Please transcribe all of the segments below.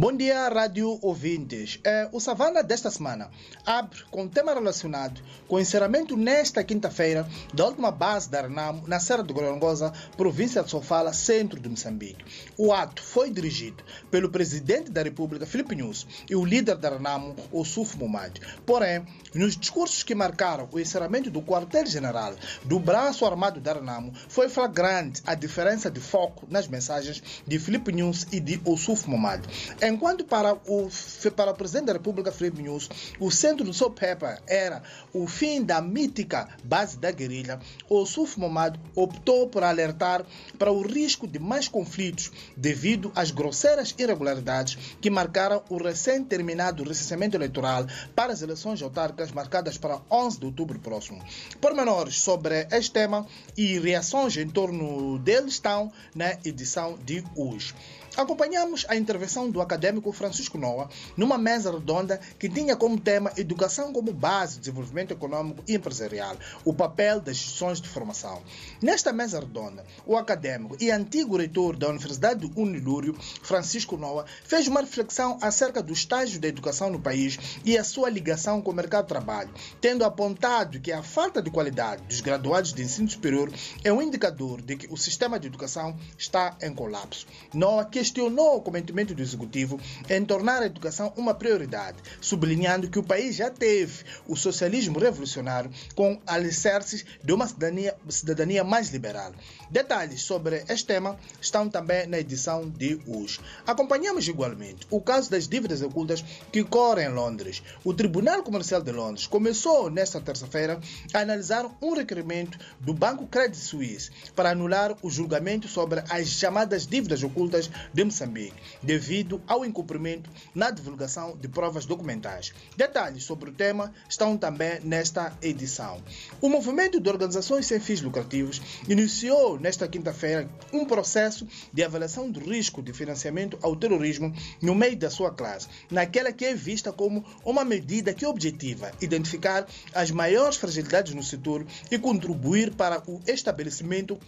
Bom dia, rádio ouvintes. É, o Savana desta semana abre com um tema relacionado com o encerramento nesta quinta-feira da última base da Renamo na Serra de Gorongosa, província de Sofala, centro de Moçambique. O ato foi dirigido pelo presidente da República, Filipe Nunes, e o líder da Renamo, Ossuf Momad. Porém, nos discursos que marcaram o encerramento do quartel-general do braço armado da Renamo, foi flagrante a diferença de foco nas mensagens de Filipe Nunes e de Ossuf Momad. Enquanto para o, para o presidente da República, Felipe News, o centro do seu paper era o fim da mítica base da guerrilha, o Suf Momad optou por alertar para o risco de mais conflitos devido às grosseiras irregularidades que marcaram o recém-terminado recenseamento eleitoral para as eleições autárquicas marcadas para 11 de outubro próximo. Pormenores sobre este tema e reações em torno dele estão na edição de hoje. Acompanhamos a intervenção do acadêmico Francisco Noa numa mesa redonda que tinha como tema Educação como base de desenvolvimento econômico e empresarial, o papel das instituições de formação. Nesta mesa redonda, o acadêmico e antigo reitor da Universidade de Unilúrio, Francisco Noa, fez uma reflexão acerca do estágio da educação no país e a sua ligação com o mercado de trabalho, tendo apontado que a falta de qualidade dos graduados de ensino superior é um indicador de que o sistema de educação está em colapso. Noa questionou o cometimento do executivo em tornar a educação uma prioridade, sublinhando que o país já teve o socialismo revolucionário com alicerces de uma cidadania, cidadania mais liberal. Detalhes sobre este tema estão também na edição de hoje. Acompanhamos igualmente o caso das dívidas ocultas que correm em Londres. O Tribunal Comercial de Londres começou nesta terça-feira a analisar um requerimento do Banco Credit Suisse para anular o julgamento sobre as chamadas dívidas ocultas de Moçambique, devido ao incumprimento na divulgação de provas documentais. Detalhes sobre o tema estão também nesta edição. O movimento de organizações sem fins lucrativos iniciou nesta quinta-feira um processo de avaliação do risco de financiamento ao terrorismo no meio da sua classe, naquela que é vista como uma medida que objetiva identificar as maiores fragilidades no setor e contribuir para o estabelecimento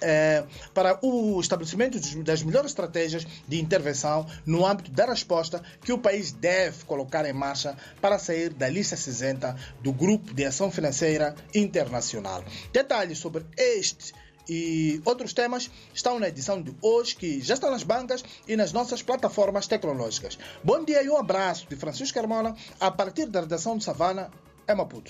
é, para o estabelecimento das melhores estratégias de intervenção no âmbito da resposta que o país deve colocar em marcha para sair da lista cinzenta do Grupo de Ação Financeira Internacional. Detalhes sobre este e outros temas estão na edição de hoje, que já está nas bancas e nas nossas plataformas tecnológicas. Bom dia e um abraço de Francisco Carmona, a partir da redação de Savana, é Maputo.